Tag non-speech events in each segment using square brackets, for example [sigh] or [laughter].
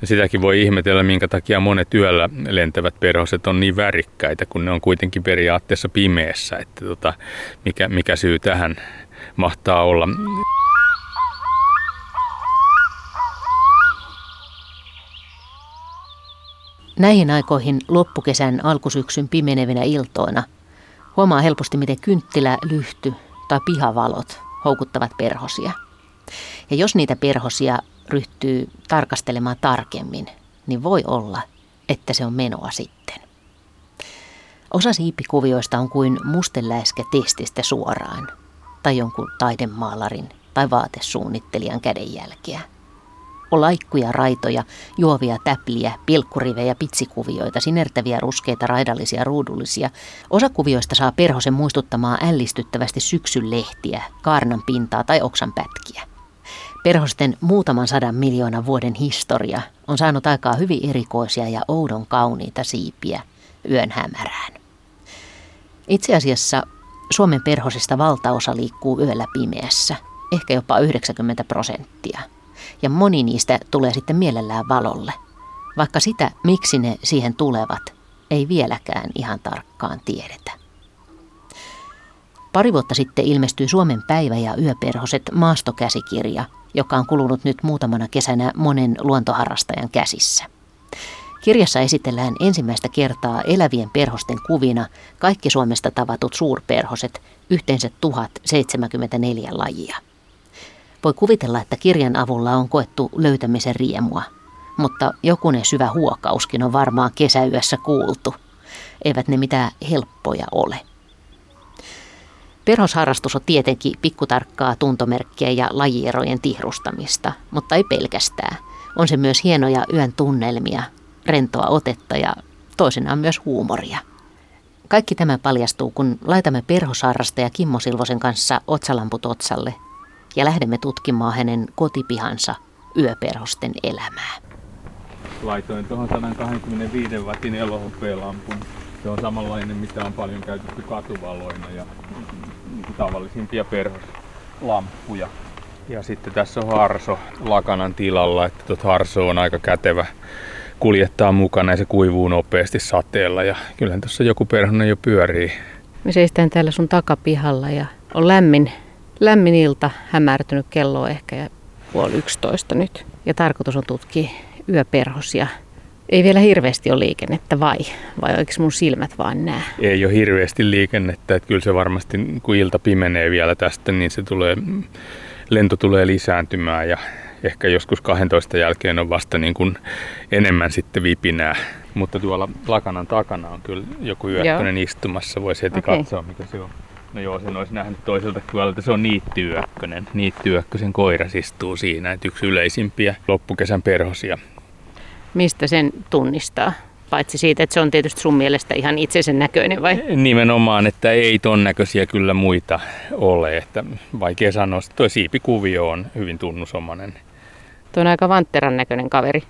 Ja sitäkin voi ihmetellä, minkä takia monet yöllä lentävät perhoset on niin värikkäitä, kun ne on kuitenkin periaatteessa pimeässä. Että tota, mikä, mikä syy tähän mahtaa olla. Näihin aikoihin loppukesän alkusyksyn pimenevinä iltoina huomaa helposti, miten kynttilä, lyhty tai pihavalot houkuttavat perhosia. Ja jos niitä perhosia ryhtyy tarkastelemaan tarkemmin, niin voi olla, että se on menoa sitten. Osa siippikuvioista on kuin mustenläiskä testistä suoraan, tai jonkun taidemaalarin tai vaatesuunnittelijan kädenjälkeä. On laikkuja, raitoja, juovia täpliä, pilkkurivejä, pitsikuvioita, sinertäviä ruskeita, raidallisia, ruudullisia. Osa kuvioista saa perhosen muistuttamaan ällistyttävästi syksyn lehtiä, kaarnan pintaa tai oksan pätkiä. Perhosten muutaman sadan miljoonan vuoden historia on saanut aikaa hyvin erikoisia ja oudon kauniita siipiä yön hämärään. Itse asiassa Suomen perhosista valtaosa liikkuu yöllä pimeässä, ehkä jopa 90 prosenttia. Ja moni niistä tulee sitten mielellään valolle, vaikka sitä, miksi ne siihen tulevat, ei vieläkään ihan tarkkaan tiedetä. Pari vuotta sitten ilmestyi Suomen päivä- ja yöperhoset maastokäsikirja, joka on kulunut nyt muutamana kesänä monen luontoharrastajan käsissä. Kirjassa esitellään ensimmäistä kertaa elävien perhosten kuvina kaikki Suomesta tavatut suurperhoset, yhteensä 1074 lajia. Voi kuvitella, että kirjan avulla on koettu löytämisen riemua, mutta jokunen syvä huokauskin on varmaan kesäyössä kuultu. Eivät ne mitään helppoja ole. Perhosharrastus on tietenkin pikkutarkkaa tuntomerkkiä ja lajierojen tihrustamista, mutta ei pelkästään. On se myös hienoja yön tunnelmia, rentoa otetta ja toisinaan myös huumoria. Kaikki tämä paljastuu, kun laitamme perhosharrastaja Kimmo Silvosen kanssa otsalamput otsalle ja lähdemme tutkimaan hänen kotipihansa yöperhosten elämää. Laitoin tuohon 125 wattin elohopea-lampun. Se on samanlainen, mitä on paljon käytetty katuvaloina ja tavallisimpia perhoslamppuja. Ja sitten tässä on harso lakanan tilalla, että tuot harso on aika kätevä kuljettaa mukana ja se kuivuu nopeasti sateella. Ja kyllähän tuossa joku perhonen jo pyörii. Me seistään täällä sun takapihalla ja on lämmin, lämmin ilta, hämärtynyt kello ehkä ja puoli yksitoista nyt. Ja tarkoitus on tutkia yöperhosia ei vielä hirveästi ole liikennettä vai? Vai oliko mun silmät vaan nää? Ei ole hirveästi liikennettä. Että kyllä se varmasti, kun ilta pimenee vielä tästä, niin se tulee, lento tulee lisääntymään ja ehkä joskus 12 jälkeen on vasta niin kuin enemmän sitten vipinää. Mutta tuolla lakanan takana on kyllä joku yökkönen istumassa. Voisi heti okay. katsoa, mikä se on. No joo, sen olisi nähnyt toiselta puolelta. Se on niittyyökkönen. Niittyyökkösen koiras istuu siinä. Että yksi yleisimpiä loppukesän perhosia. Mistä sen tunnistaa? Paitsi siitä, että se on tietysti sun mielestä ihan itsensä näköinen vai? Nimenomaan, että ei ton näköisiä kyllä muita ole. Että vaikea sanoa, että tuo siipikuvio on hyvin tunnusomainen. Tuo on aika vantteran näköinen kaveri.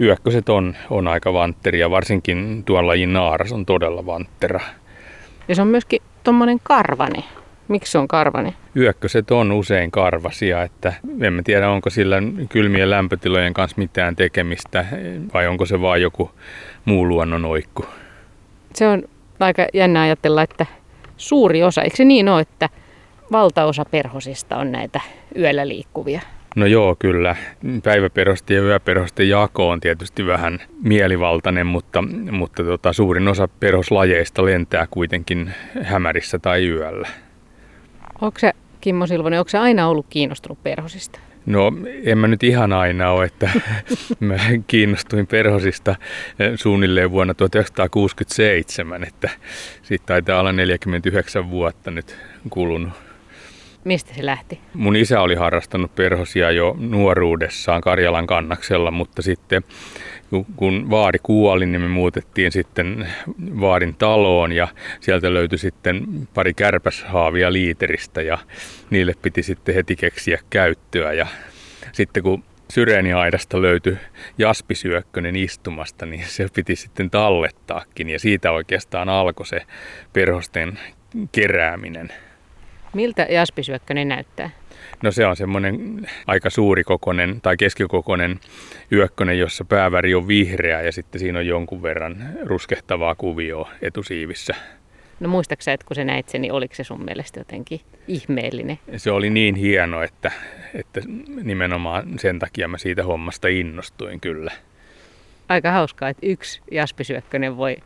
Yökköset on, on aika vantteri ja varsinkin tuon lajin naaras on todella vanttera. Ja se on myöskin tuommoinen karvane. Miksi se on karvane? Yökköset on usein karvasia, että emme tiedä onko sillä kylmien lämpötilojen kanssa mitään tekemistä vai onko se vain joku muu luonnon oikku. Se on aika jännä ajatella, että suuri osa, eikö se niin ole, että valtaosa perhosista on näitä yöllä liikkuvia? No joo, kyllä. Päiväperhosten ja yöperhosten jako on tietysti vähän mielivaltainen, mutta, mutta tota, suurin osa perhoslajeista lentää kuitenkin hämärissä tai yöllä. Onko se, Kimmo Silvonen, onko se aina ollut kiinnostunut perhosista? No en mä nyt ihan aina ole, että [laughs] mä kiinnostuin perhosista eh, suunnilleen vuonna 1967, että siitä taitaa olla 49 vuotta nyt kulunut. Mistä se lähti? Mun isä oli harrastanut perhosia jo nuoruudessaan Karjalan kannaksella, mutta sitten kun Vaari kuoli, niin me muutettiin sitten Vaarin taloon ja sieltä löytyi sitten pari kärpäshaavia liiteristä ja niille piti sitten heti keksiä käyttöä ja sitten kun Syreeniaidasta löytyi jaspisyökkönen istumasta, niin se piti sitten tallettaakin ja siitä oikeastaan alkoi se perhosten kerääminen. Miltä jaspisyökkönen näyttää? No se on semmoinen aika suuri kokonen tai keskikokoinen yökkönen, jossa pääväri on vihreä ja sitten siinä on jonkun verran ruskehtavaa kuvioa etusiivissä. No muistaaksä, että kun sä näit sen, niin oliko se sun mielestä jotenkin ihmeellinen? Se oli niin hieno, että, että nimenomaan sen takia mä siitä hommasta innostuin kyllä. Aika hauskaa, että yksi jaspisyökkönen voi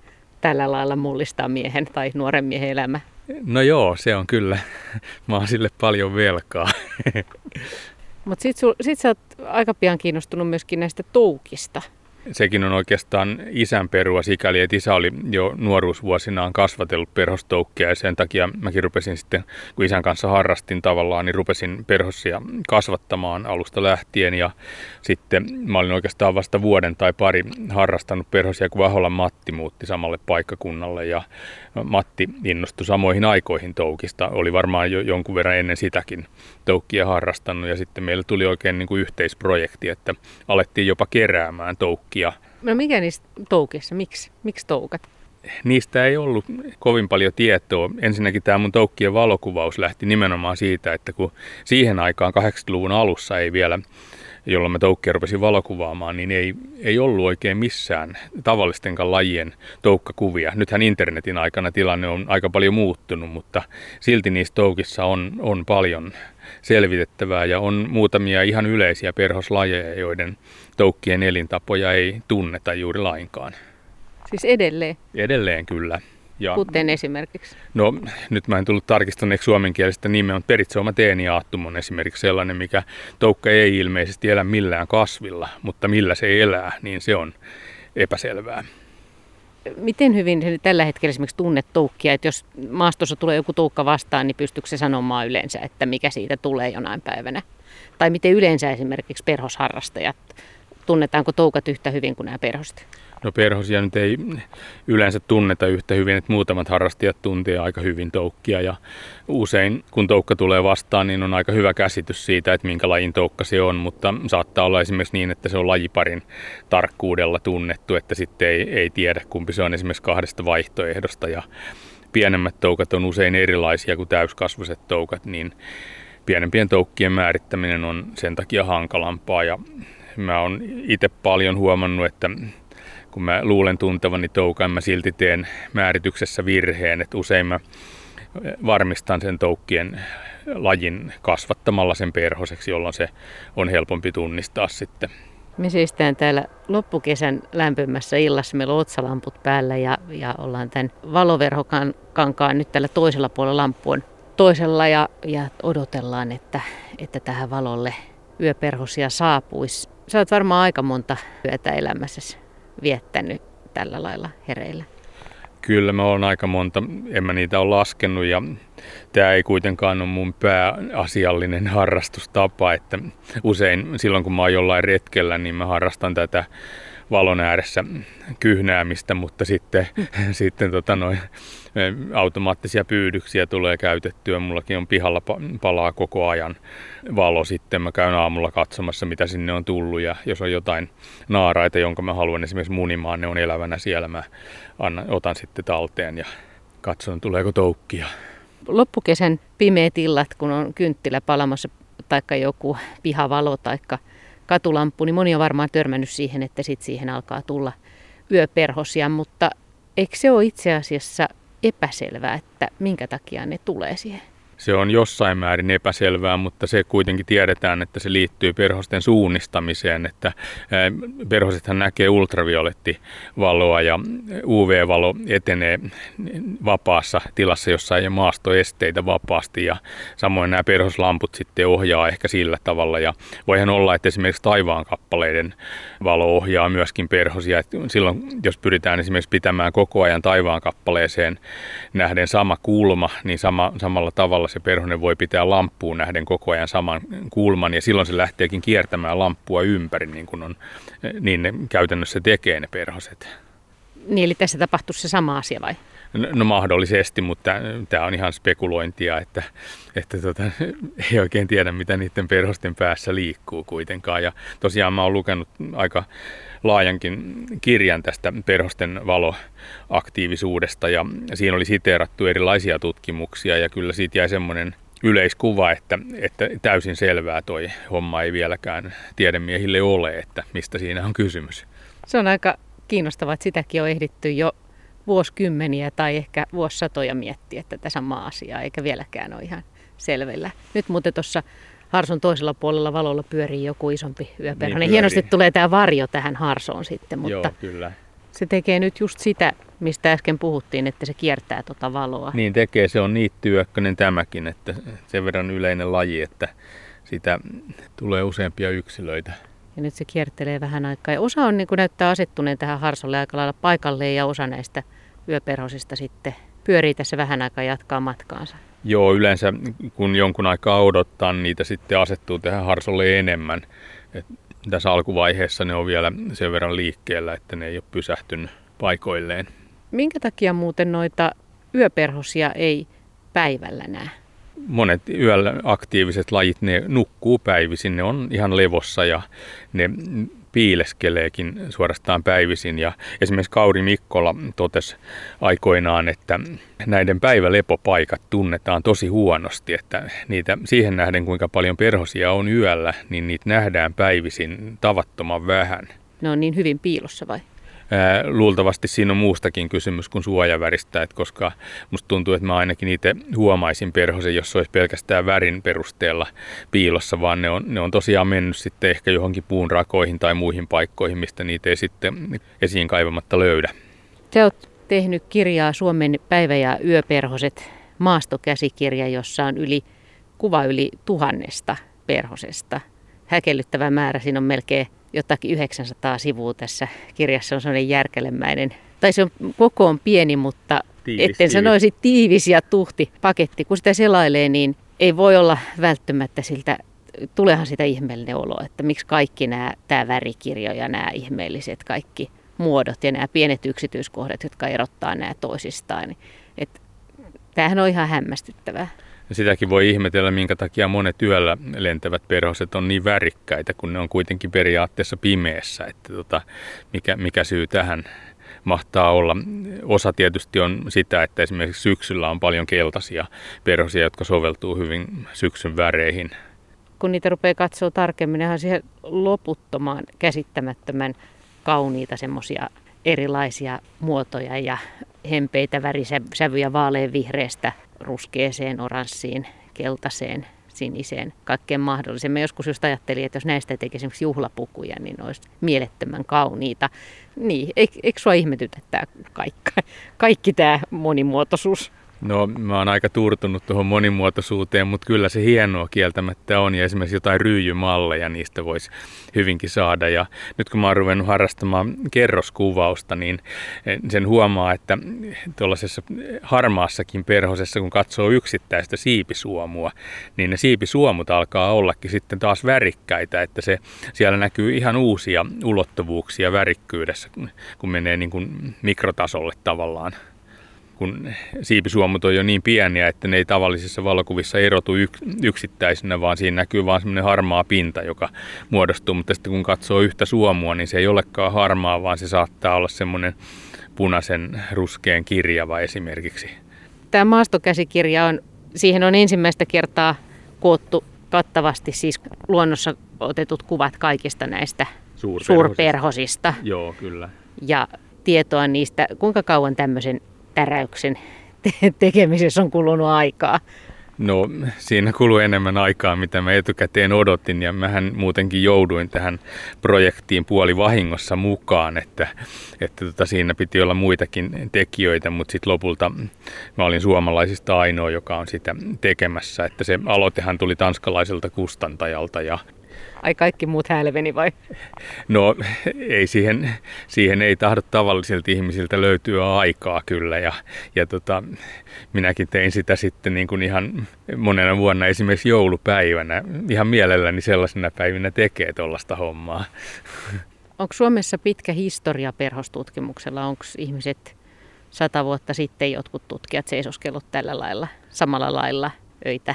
tällä lailla mullistaa miehen tai nuoren miehen elämä. No joo, se on kyllä. Mä oon sille paljon velkaa. Mutta sit, sit sä oot aika pian kiinnostunut myöskin näistä toukista sekin on oikeastaan isän perua sikäli, että isä oli jo nuoruusvuosinaan kasvatellut perhostoukkia ja sen takia mäkin rupesin sitten, kun isän kanssa harrastin tavallaan, niin rupesin perhossia kasvattamaan alusta lähtien ja sitten mä olin oikeastaan vasta vuoden tai pari harrastanut perhosia, kun Aholan Matti muutti samalle paikkakunnalle ja Matti innostui samoihin aikoihin toukista, oli varmaan jo jonkun verran ennen sitäkin toukkia harrastanut ja sitten meillä tuli oikein niin kuin yhteisprojekti, että alettiin jopa keräämään toukkia toukia. No mikä niistä toukissa? Miksi? Miksi toukat? Niistä ei ollut kovin paljon tietoa. Ensinnäkin tämä mun toukkien valokuvaus lähti nimenomaan siitä, että kun siihen aikaan 80-luvun alussa ei vielä jolloin mä toukkia rupesin valokuvaamaan, niin ei, ei ollut oikein missään tavallistenkaan lajien toukkakuvia. Nythän internetin aikana tilanne on aika paljon muuttunut, mutta silti niissä toukissa on, on paljon selvitettävää ja on muutamia ihan yleisiä perhoslajeja, joiden toukkien elintapoja ei tunneta juuri lainkaan. Siis edelleen? Edelleen kyllä. Ja, Kuten esimerkiksi? No nyt mä en tullut tarkistaneeksi suomenkielistä nimeä, mutta peritsooma teeniaattum on esimerkiksi sellainen, mikä toukka ei ilmeisesti elä millään kasvilla, mutta millä se elää, niin se on epäselvää. Miten hyvin tällä hetkellä esimerkiksi tunnet toukkia, että jos maastossa tulee joku toukka vastaan, niin pystyykö se sanomaan yleensä, että mikä siitä tulee jonain päivänä? Tai miten yleensä esimerkiksi perhosharrastajat, tunnetaanko toukat yhtä hyvin kuin nämä perhoset? No perhosia nyt ei yleensä tunneta yhtä hyvin, että muutamat harrastajat tuntee aika hyvin toukkia ja usein kun toukka tulee vastaan, niin on aika hyvä käsitys siitä, että minkä lajin toukka se on, mutta saattaa olla esimerkiksi niin, että se on lajiparin tarkkuudella tunnettu, että sitten ei, ei tiedä kumpi se on esimerkiksi kahdesta vaihtoehdosta. Ja pienemmät toukat on usein erilaisia kuin täyskasvuiset toukat, niin pienempien toukkien määrittäminen on sen takia hankalampaa. Ja mä oon itse paljon huomannut, että kun mä luulen tuntevani toukan, mä silti teen määrityksessä virheen, että usein mä varmistan sen toukkien lajin kasvattamalla sen perhoseksi, jolloin se on helpompi tunnistaa sitten. Me seistään täällä loppukesän lämpimässä illassa. Meillä on otsalamput päällä ja, ja ollaan tämän valoverhokankaan nyt tällä toisella puolella lampuon toisella ja, ja odotellaan, että, että tähän valolle yöperhosia saapuisi. Sä oot varmaan aika monta yötä elämässäsi viettänyt tällä lailla hereillä? Kyllä mä oon aika monta, en mä niitä ole laskenut ja tämä ei kuitenkaan ole mun pääasiallinen harrastustapa, että usein silloin kun mä oon jollain retkellä, niin mä harrastan tätä valon ääressä kyhnäämistä, mutta sitten, [laughs] sitten tota noin, automaattisia pyydyksiä tulee käytettyä. Mullakin on pihalla palaa koko ajan valo sitten. Mä käyn aamulla katsomassa, mitä sinne on tullut ja jos on jotain naaraita, jonka mä haluan esimerkiksi munimaan, ne on elävänä siellä. Mä annan, otan sitten talteen ja katson, tuleeko toukkia. Loppukesän pimeät illat, kun on kynttilä palamassa, taikka joku pihavalo, taikka katulamppu, niin moni on varmaan törmännyt siihen, että sit siihen alkaa tulla yöperhosia, mutta eikö se ole itse asiassa epäselvää, että minkä takia ne tulee siihen? Se on jossain määrin epäselvää, mutta se kuitenkin tiedetään, että se liittyy perhosten suunnistamiseen, että perhosethan näkee ultraviolettivaloa ja UV-valo etenee vapaassa tilassa, jossa ei ole maastoesteitä vapaasti ja samoin nämä perhoslamput sitten ohjaa ehkä sillä tavalla ja voihan olla, että esimerkiksi taivaan kappaleiden valo ohjaa myöskin perhosia. Silloin, jos pyritään esimerkiksi pitämään koko ajan taivaan kappaleeseen nähden sama kulma, niin sama, samalla tavalla se perhonen voi pitää lamppuun nähden koko ajan saman kulman ja silloin se lähteekin kiertämään lamppua ympäri, niin kuin on, niin ne käytännössä tekee ne perhoset. Niin, eli tässä tapahtuu se sama asia vai? No, no mahdollisesti, mutta tämä on ihan spekulointia, että, että tota, [laughs] ei oikein tiedä, mitä niiden perhosten päässä liikkuu kuitenkaan. Ja tosiaan mä oon lukenut aika laajankin kirjan tästä perhosten valoaktiivisuudesta ja siinä oli siteerattu erilaisia tutkimuksia ja kyllä siitä jäi semmoinen yleiskuva, että, että täysin selvää toi homma ei vieläkään tiedemiehille ole, että mistä siinä on kysymys. Se on aika kiinnostavaa, että sitäkin on ehditty jo vuosikymmeniä tai ehkä vuosisatoja miettiä tätä samaa asiaa, eikä vieläkään ole ihan selvillä. Nyt muuten tuossa Harson toisella puolella valolla pyörii joku isompi yöperho. Niin Hienosti tulee tämä varjo tähän Harsoon sitten, mutta Joo, kyllä. se tekee nyt just sitä, mistä äsken puhuttiin, että se kiertää tuota valoa. Niin tekee, se on niittyyökkönen tämäkin, että sen verran yleinen laji, että sitä tulee useampia yksilöitä. Ja nyt se kiertelee vähän aikaa. Ja osa on, niin kuin näyttää asettuneen tähän Harsolle aika lailla paikalleen ja osa näistä yöperhosista sitten pyörii tässä vähän aikaa jatkaa matkaansa. Joo, yleensä kun jonkun aikaa odottaa, niin niitä sitten asettuu tähän Harsolle enemmän. Et tässä alkuvaiheessa ne on vielä sen verran liikkeellä, että ne ei ole pysähtynyt paikoilleen. Minkä takia muuten noita yöperhosia ei päivällä näe? Monet yöllä aktiiviset lajit, ne nukkuu päivisin, ne on ihan levossa ja ne piileskeleekin suorastaan päivisin. Ja esimerkiksi Kauri Mikkola totesi aikoinaan, että näiden päivälepopaikat tunnetaan tosi huonosti, että niitä siihen nähden kuinka paljon perhosia on yöllä, niin niitä nähdään päivisin tavattoman vähän. Ne on niin hyvin piilossa vai? Luultavasti siinä on muustakin kysymys kuin suojaväristä, että koska musta tuntuu, että mä ainakin itse huomaisin perhosen, jos se olisi pelkästään värin perusteella piilossa, vaan ne on, ne on tosiaan mennyt sitten ehkä johonkin puun rakoihin tai muihin paikkoihin, mistä niitä ei sitten esiin kaivamatta löydä. Sä oot tehnyt kirjaa Suomen päivä- ja yöperhoset maastokäsikirja, jossa on yli, kuva yli tuhannesta perhosesta. Häkellyttävä määrä, siinä on melkein jotakin 900 sivua tässä kirjassa on sellainen järkelemäinen, tai se on kokoon pieni, mutta tiivis, etten sanoisi tiivis ja tuhti paketti. Kun sitä selailee, niin ei voi olla välttämättä siltä, tulehan sitä ihmeellinen olo, että miksi kaikki nämä, tämä värikirjo ja nämä ihmeelliset kaikki muodot ja nämä pienet yksityiskohdat, jotka erottaa nämä toisistaan. Niin, että tämähän on ihan hämmästyttävää. Ja sitäkin voi ihmetellä, minkä takia monet yöllä lentävät perhoset on niin värikkäitä, kun ne on kuitenkin periaatteessa pimeässä. Että tota, mikä, mikä syy tähän mahtaa olla. Osa tietysti on sitä, että esimerkiksi syksyllä on paljon keltaisia perhosia, jotka soveltuu hyvin syksyn väreihin. Kun niitä rupeaa katsoa tarkemmin, niin on siihen loputtomaan käsittämättömän kauniita semmoisia erilaisia muotoja ja hempeitä värisävyjä vaaleanvihreästä ruskeeseen, oranssiin, keltaiseen, siniseen, kaikkeen mahdolliseen. Mä joskus just ajattelin, että jos näistä tekisi esimerkiksi juhlapukuja, niin ne olisi mielettömän kauniita. Niin, eikö sua ihmetytä tämä kaikki, kaikki tämä monimuotoisuus? No mä oon aika turtunut tuohon monimuotoisuuteen, mutta kyllä se hienoa kieltämättä on. Ja esimerkiksi jotain ryyjymalleja niistä voisi hyvinkin saada. Ja nyt kun mä oon ruvennut harrastamaan kerroskuvausta, niin sen huomaa, että tuollaisessa harmaassakin perhosessa, kun katsoo yksittäistä siipisuomua, niin ne siipisuomut alkaa ollakin sitten taas värikkäitä, että se, siellä näkyy ihan uusia ulottuvuuksia värikkyydessä, kun menee niin kuin mikrotasolle tavallaan kun siipisuomut on jo niin pieniä, että ne ei tavallisissa valokuvissa erotu yksittäisenä, vaan siinä näkyy vain semmoinen harmaa pinta, joka muodostuu. Mutta sitten kun katsoo yhtä suomua, niin se ei olekaan harmaa, vaan se saattaa olla semmoinen punaisen ruskeen kirjava esimerkiksi. Tämä maastokäsikirja on, siihen on ensimmäistä kertaa koottu kattavasti siis luonnossa otetut kuvat kaikista näistä suurperhosista. suurperhosista. Joo, kyllä. Ja tietoa niistä, kuinka kauan tämmöisen täräyksen te- tekemisessä on kulunut aikaa? No siinä kuluu enemmän aikaa, mitä mä etukäteen odotin ja mähän muutenkin jouduin tähän projektiin puoli vahingossa mukaan, että, että tota, siinä piti olla muitakin tekijöitä, mutta sitten lopulta mä olin suomalaisista ainoa, joka on sitä tekemässä, että se aloitehan tuli tanskalaiselta kustantajalta ja Ai kaikki muut hälveni vai? No ei siihen, siihen ei tahdo tavallisilta ihmisiltä löytyä aikaa kyllä ja, ja tota, minäkin tein sitä sitten niin kuin ihan monena vuonna esimerkiksi joulupäivänä. Ihan mielelläni sellaisena päivinä tekee tuollaista hommaa. Onko Suomessa pitkä historia perhostutkimuksella? Onko ihmiset sata vuotta sitten jotkut tutkijat seisoskellut tällä lailla, samalla lailla öitä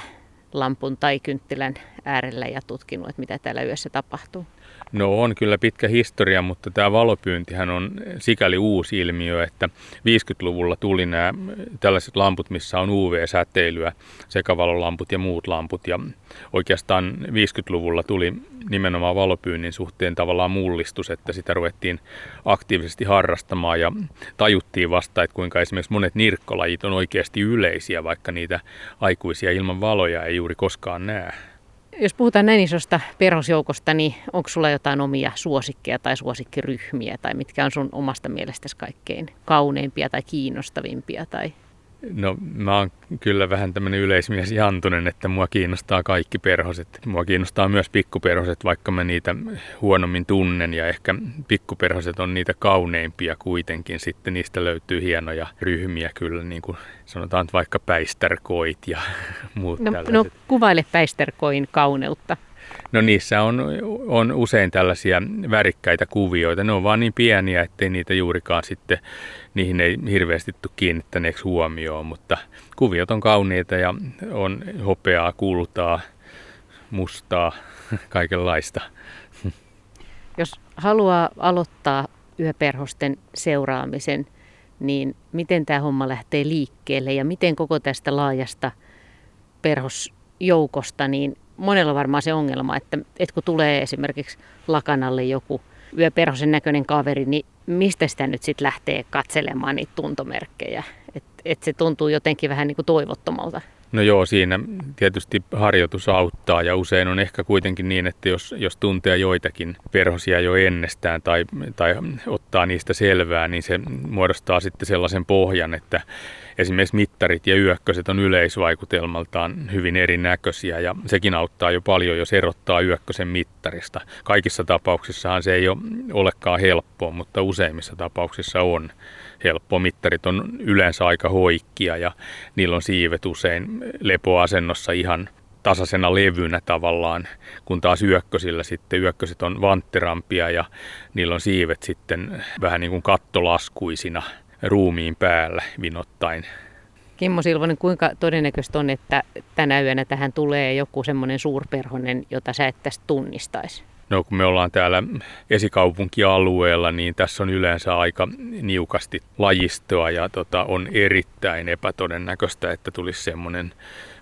lampun tai kynttilän äärellä ja tutkinut, että mitä täällä yössä tapahtuu? No on kyllä pitkä historia, mutta tämä valopyyntihän on sikäli uusi ilmiö, että 50-luvulla tuli nämä tällaiset lamput, missä on UV-säteilyä, sekavalolamput ja muut lamput. Ja oikeastaan 50-luvulla tuli nimenomaan valopyynnin suhteen tavallaan mullistus, että sitä ruvettiin aktiivisesti harrastamaan ja tajuttiin vasta, että kuinka esimerkiksi monet nirkkolajit on oikeasti yleisiä, vaikka niitä aikuisia ilman valoja ei juuri koskaan näe. Jos puhutaan näin isosta perhosjoukosta, niin onko sulla jotain omia suosikkeja tai suosikkiryhmiä tai mitkä on sun omasta mielestäsi kaikkein kauneimpia tai kiinnostavimpia tai No mä oon kyllä vähän tämmöinen yleismies Jantunen, että mua kiinnostaa kaikki perhoset. Mua kiinnostaa myös pikkuperhoset, vaikka mä niitä huonommin tunnen ja ehkä pikkuperhoset on niitä kauneimpia kuitenkin. Sitten niistä löytyy hienoja ryhmiä kyllä, niin kuin sanotaan vaikka päistärkoit ja [laughs] muut no, tällaiset. No kuvaile päistärkoin kauneutta. No niissä on, on usein tällaisia värikkäitä kuvioita. Ne on vaan niin pieniä, ettei niitä juurikaan sitten, niihin ei hirveästi tule kiinnittäneeksi huomioon, mutta kuviot on kauniita ja on hopeaa, kultaa, mustaa, [laughs] kaikenlaista. Jos haluaa aloittaa yöperhosten seuraamisen, niin miten tämä homma lähtee liikkeelle ja miten koko tästä laajasta perhosjoukosta, niin monella varmaan se ongelma, että, että kun tulee esimerkiksi lakanalle joku yöperhosen näköinen kaveri, niin mistä sitä nyt sitten lähtee katselemaan niitä tuntomerkkejä? Että et se tuntuu jotenkin vähän niin kuin toivottomalta. No joo, siinä tietysti harjoitus auttaa ja usein on ehkä kuitenkin niin, että jos, jos tuntee joitakin perhosia jo ennestään tai, tai ottaa niistä selvää, niin se muodostaa sitten sellaisen pohjan, että esimerkiksi mittarit ja yökköset on yleisvaikutelmaltaan hyvin erinäköisiä ja sekin auttaa jo paljon, jos erottaa yökkösen mittarista. Kaikissa tapauksissahan se ei ole olekaan helppoa, mutta useimmissa tapauksissa on helppo. Mittarit on yleensä aika hoikkia ja niillä on siivet usein lepoasennossa ihan tasaisena levynä tavallaan, kun taas yökkösillä sitten yökköset on vantterampia ja niillä on siivet sitten vähän niin kuin kattolaskuisina ruumiin päällä vinottain. Kimmo Silvonen, kuinka todennäköistä on, että tänä yönä tähän tulee joku semmoinen suurperhonen, jota sä et tästä tunnistaisi? No kun me ollaan täällä esikaupunkialueella, niin tässä on yleensä aika niukasti lajistoa ja tota, on erittäin epätodennäköistä, että tulisi semmoinen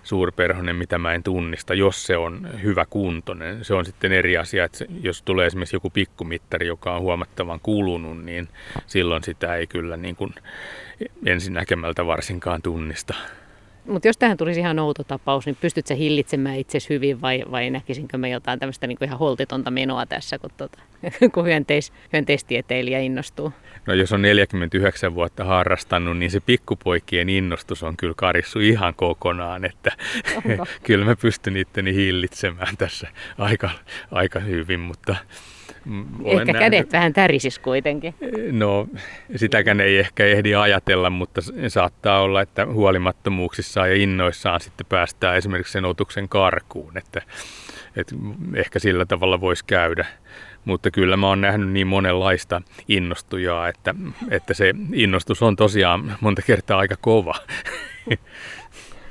suurperhonen, mitä mä en tunnista, jos se on hyvä kuntoinen. Se on sitten eri asia, että jos tulee esimerkiksi joku pikkumittari, joka on huomattavan kulunut, niin silloin sitä ei kyllä niin kuin ensinnäkemältä varsinkaan tunnista. Mutta jos tähän tulisi ihan outo tapaus, niin pystyt sä hillitsemään itsesi hyvin vai, vai näkisinkö me jotain tämmöistä niin ihan holtitonta menoa tässä, kun, tuota, [laughs] kun hyönteis, hyönteistieteilijä innostuu? No jos on 49 vuotta harrastanut, niin se pikkupoikien innostus on kyllä karissu ihan kokonaan, että [laughs] kyllä mä pystyn itteni hillitsemään tässä aika, aika hyvin, mutta olen ehkä nähnyt, kädet vähän tärisis kuitenkin. No, sitäkään ei ehkä ehdi ajatella, mutta saattaa olla, että huolimattomuuksissaan ja innoissaan sitten päästään esimerkiksi sen otuksen karkuun, että, että ehkä sillä tavalla voisi käydä. Mutta kyllä mä oon nähnyt niin monenlaista innostujaa, että, että se innostus on tosiaan monta kertaa aika kova. [laughs]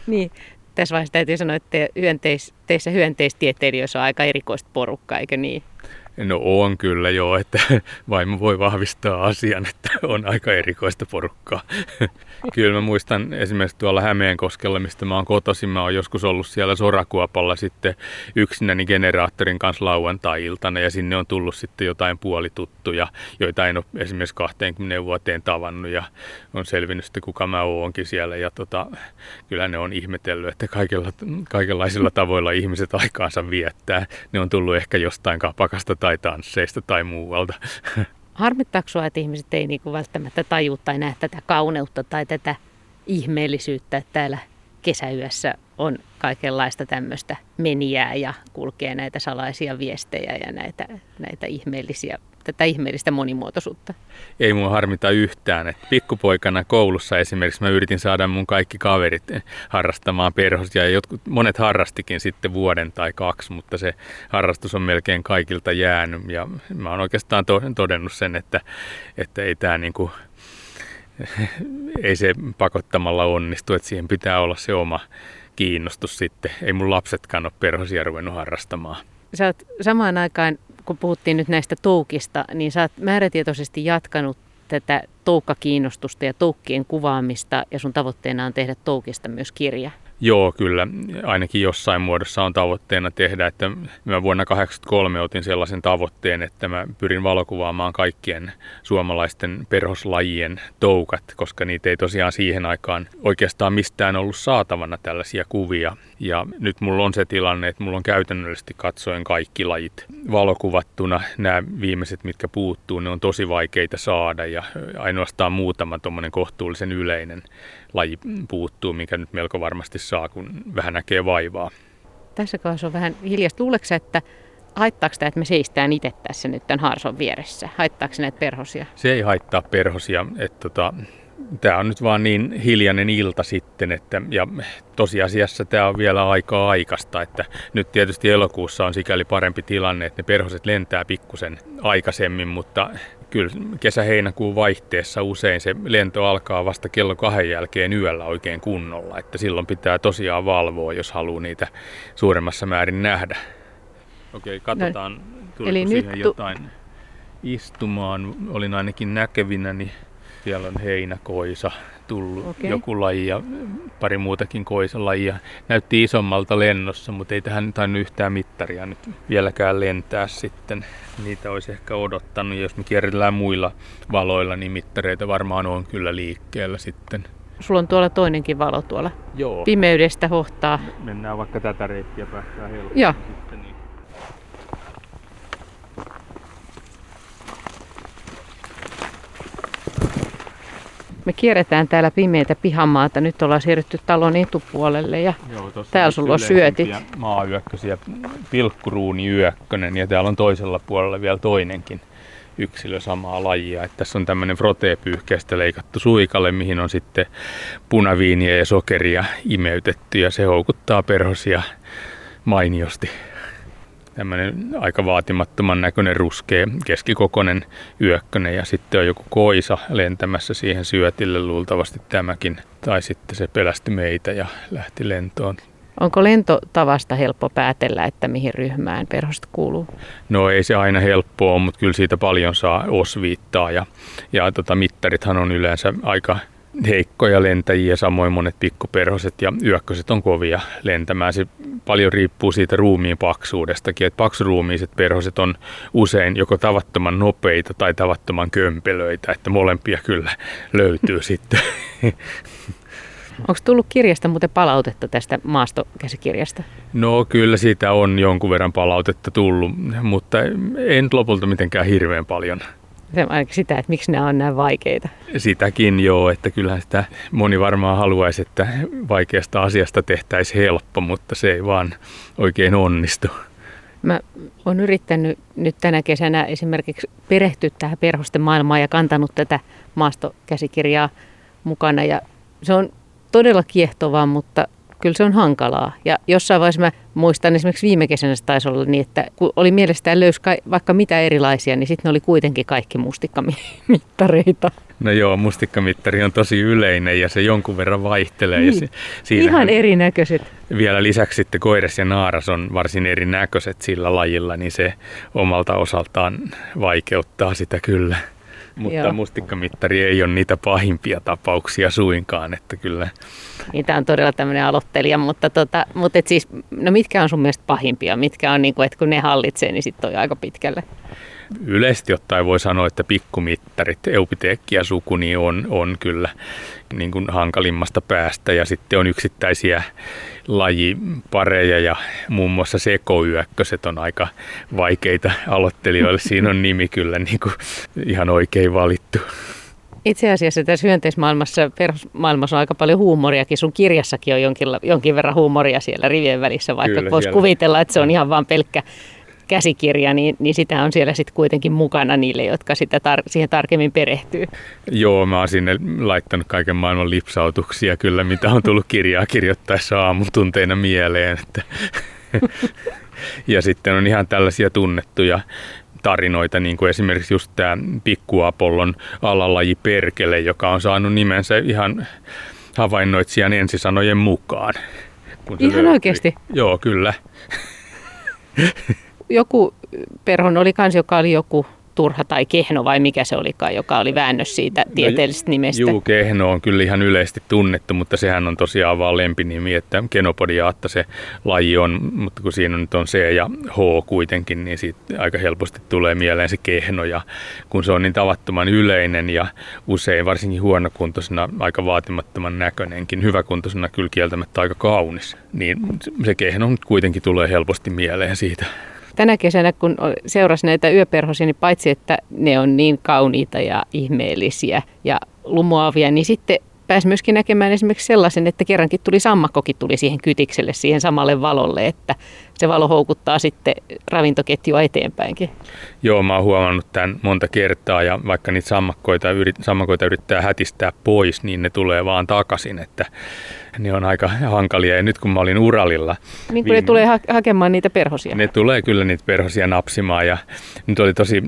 Niin, tässä vaiheessa täytyy sanoa, että hyönteis, teissä hyönteistieteilijöissä on aika erikoista porukkaa, eikö niin? No on kyllä joo, että [laughs] vaimo voi vahvistaa asian, että on aika erikoista porukkaa. [laughs] Kyllä mä muistan esimerkiksi tuolla Hämeenkoskella, mistä mä oon kotoisin, mä oon joskus ollut siellä Sorakuopalla sitten yksinäni generaattorin kanssa lauantai-iltana ja sinne on tullut sitten jotain puolituttuja, joita en ole esimerkiksi 20 vuoteen tavannut ja on selvinnyt sitten kuka mä oonkin siellä ja tota, kyllä ne on ihmetellyt, että kaikilla, kaikenlaisilla tavoilla ihmiset aikaansa viettää. Ne on tullut ehkä jostain kapakasta tai tansseista tai muualta. [laughs] Harmittaako sinua, että ihmiset ei niinku välttämättä taju tai näe tätä kauneutta tai tätä ihmeellisyyttä, että täällä kesäyössä on kaikenlaista tämmöistä meniää ja kulkee näitä salaisia viestejä ja näitä, näitä ihmeellisiä tätä ihmeellistä monimuotoisuutta? Ei mua harmita yhtään. Et pikkupoikana koulussa esimerkiksi mä yritin saada mun kaikki kaverit harrastamaan perhosia ja jotkut, monet harrastikin sitten vuoden tai kaksi, mutta se harrastus on melkein kaikilta jäänyt ja mä oon oikeastaan todennut sen, että, että ei tämä niinku, ei se pakottamalla onnistu, että siihen pitää olla se oma kiinnostus sitten. Ei mun lapsetkaan ole perhosia ruvennut harrastamaan. Sä oot samaan aikaan, kun puhuttiin nyt näistä toukista, niin sä oot määrätietoisesti jatkanut tätä toukkakiinnostusta ja toukkien kuvaamista ja sun tavoitteena on tehdä toukista myös kirja. Joo, kyllä. Ainakin jossain muodossa on tavoitteena tehdä, että mä vuonna 1983 otin sellaisen tavoitteen, että mä pyrin valokuvaamaan kaikkien suomalaisten perhoslajien toukat, koska niitä ei tosiaan siihen aikaan oikeastaan mistään ollut saatavana tällaisia kuvia. Ja nyt mulla on se tilanne, että mulla on käytännöllisesti katsoen kaikki lajit valokuvattuna. Nämä viimeiset, mitkä puuttuu, ne on tosi vaikeita saada ja ainoastaan muutama tuommoinen kohtuullisen yleinen laji puuttuu, mikä nyt melko varmasti saa, kun vähän näkee vaivaa. Tässä kohdassa on vähän hiljasta. Luuleeko että haittaako tämä, että me seistään itse tässä nyt tämän Harson vieressä? Haittaako se näitä perhosia? Se ei haittaa perhosia. Että tota, tämä on nyt vaan niin hiljainen ilta sitten, että, ja tosiasiassa tämä on vielä aika aikasta, että nyt tietysti elokuussa on sikäli parempi tilanne, että ne perhoset lentää pikkusen aikaisemmin, mutta kyllä kesä-heinäkuun vaihteessa usein se lento alkaa vasta kello kahden jälkeen yöllä oikein kunnolla, että silloin pitää tosiaan valvoa, jos haluaa niitä suuremmassa määrin nähdä. Okei, katsotaan, no, eli siihen nyt tu- jotain istumaan. Olin ainakin näkevinä, niin siellä on heinäkoisa tullut okay. joku laji ja pari muutakin koisalajia. Näytti isommalta lennossa, mutta ei tähän tainnut yhtään mittaria nyt vieläkään lentää sitten. Niitä olisi ehkä odottanut. Jos me kierrellään muilla valoilla, niin mittareita varmaan on kyllä liikkeellä sitten. Sulla on tuolla toinenkin valo tuolla Joo. pimeydestä hohtaa. Mennään vaikka tätä reittiä päästään helposti. Joo. Sitten, niin Me kierretään täällä pimeitä pihamaata. Nyt ollaan siirrytty talon etupuolelle ja Joo, täällä sulla on syötit. Maayökkösiä, pilkkuruuni yökkönen ja täällä on toisella puolella vielä toinenkin yksilö samaa lajia. Että tässä on tämmöinen frotee-pyyhkeestä leikattu suikalle, mihin on sitten punaviiniä ja sokeria imeytetty ja se houkuttaa perhosia mainiosti tämmöinen aika vaatimattoman näköinen ruskea keskikokoinen yökkönen ja sitten on joku koisa lentämässä siihen syötille luultavasti tämäkin. Tai sitten se pelästi meitä ja lähti lentoon. Onko lentotavasta helppo päätellä, että mihin ryhmään perhosta kuuluu? No ei se aina helppoa, mutta kyllä siitä paljon saa osviittaa ja, ja tota, mittarithan on yleensä aika heikkoja lentäjiä, samoin monet pikkuperhoset ja yökköset on kovia lentämään. Se paljon riippuu siitä ruumiin paksuudestakin, että paksuruumiiset perhoset on usein joko tavattoman nopeita tai tavattoman kömpelöitä, että molempia kyllä löytyy [laughs] sitten. Onko tullut kirjasta muuten palautetta tästä maastokäsikirjasta? No kyllä siitä on jonkun verran palautetta tullut, mutta en lopulta mitenkään hirveän paljon ainakin sitä, että miksi nämä on näin vaikeita. Sitäkin joo, että kyllähän sitä moni varmaan haluaisi, että vaikeasta asiasta tehtäisiin helppo, mutta se ei vaan oikein onnistu. Mä oon yrittänyt nyt tänä kesänä esimerkiksi perehtyä tähän perhosten maailmaan ja kantanut tätä maastokäsikirjaa mukana. Ja se on todella kiehtovaa, mutta kyllä se on hankalaa. Ja jossain vaiheessa mä muistan esimerkiksi viime kesänä se taisi olla niin, että kun oli mielestään löys vaikka mitä erilaisia, niin sitten ne oli kuitenkin kaikki mustikkamittareita. No joo, mustikkamittari on tosi yleinen ja se jonkun verran vaihtelee. Niin. Ja se, Ihan erinäköiset. Vielä lisäksi sitten koiras ja naaras on varsin erinäköiset sillä lajilla, niin se omalta osaltaan vaikeuttaa sitä kyllä. Mutta Joo. mustikkamittari ei ole niitä pahimpia tapauksia suinkaan, että kyllä. Niin, tämä on todella tämmöinen aloittelija, mutta, tota, mutta et siis, no mitkä on sun mielestä pahimpia? Mitkä on, niin kuin, että kun ne hallitsee, niin sitten on aika pitkälle? Yleisesti ottaen voi sanoa, että pikkumittarit, eupiteekkia suku, niin on, on kyllä niin kuin hankalimmasta päästä. Ja sitten on yksittäisiä lajipareja ja muun muassa sekoyökköset on aika vaikeita aloittelijoille. Siinä on nimi kyllä niin kuin ihan oikein valittu. Itse asiassa tässä hyönteismaailmassa, perusmaailmassa on aika paljon huumoriakin. Sun kirjassakin on jonkin, jonkin verran huumoria siellä rivien välissä, vaikka voisi kuvitella, että se on ihan vain pelkkä käsikirja, niin, niin sitä on siellä sitten kuitenkin mukana niille, jotka sitä tar- siihen tarkemmin perehtyy. Joo, mä oon sinne laittanut kaiken maailman lipsautuksia kyllä, mitä on tullut kirjaa kirjoittaessa aamutunteina mieleen. Että [laughs] ja sitten on ihan tällaisia tunnettuja tarinoita, niin kuin esimerkiksi just tämä Pikkuapollon alalaji Perkele, joka on saanut nimensä ihan havainnoitsijan ensisanojen mukaan Kun Ihan löytyi. oikeasti? Joo, kyllä. [laughs] Joku perhon oli kans, joka oli joku turha tai kehno vai mikä se olikaan, joka oli väännös siitä tieteellisestä nimestä. Juu, kehno on kyllä ihan yleisesti tunnettu, mutta sehän on tosiaan vaan lempinimi, että Kenopodiaatta se laji on, mutta kun siinä nyt on C ja H kuitenkin, niin siitä aika helposti tulee mieleen se kehno ja kun se on niin tavattoman yleinen ja usein varsinkin huonokuntoisena aika vaatimattoman näköinenkin, hyväkuntoisena kyllä kieltämättä aika kaunis, niin se kehno nyt kuitenkin tulee helposti mieleen siitä. Tänä kesänä, kun seurasi näitä yöperhosia, niin paitsi että ne on niin kauniita ja ihmeellisiä ja lumoavia, niin sitten pääsi myöskin näkemään esimerkiksi sellaisen, että kerrankin tuli sammakkokin tuli siihen kytikselle, siihen samalle valolle, että se valo houkuttaa sitten ravintoketjua eteenpäinkin. Joo, mä oon huomannut tämän monta kertaa ja vaikka niitä sammakkoita, yrit, sammakoita yrittää hätistää pois, niin ne tulee vaan takaisin, että ne on aika hankalia. Ja nyt kun mä olin Uralilla... Niin kuin ne tulee ha- hakemaan niitä perhosia. Ne tulee kyllä niitä perhosia napsimaan ja nyt oli tosi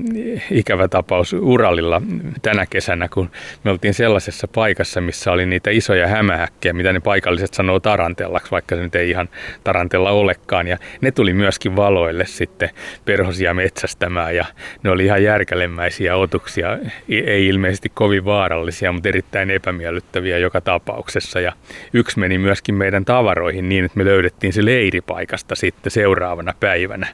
ikävä tapaus Uralilla tänä kesänä, kun me oltiin sellaisessa paikassa, missä oli niitä isoja hämähäkkejä, mitä ne paikalliset sanoo tarantellaksi, vaikka se nyt ei ihan tarantella olekaan. Ja ne tuli myöskin valoille sitten perhosia metsästämään ja ne oli ihan järkälemmäisiä otuksia, ei ilmeisesti kovin vaarallisia, mutta erittäin epämiellyttäviä joka tapauksessa. Ja yksi meni myöskin meidän tavaroihin niin, että me löydettiin se leiripaikasta sitten seuraavana päivänä.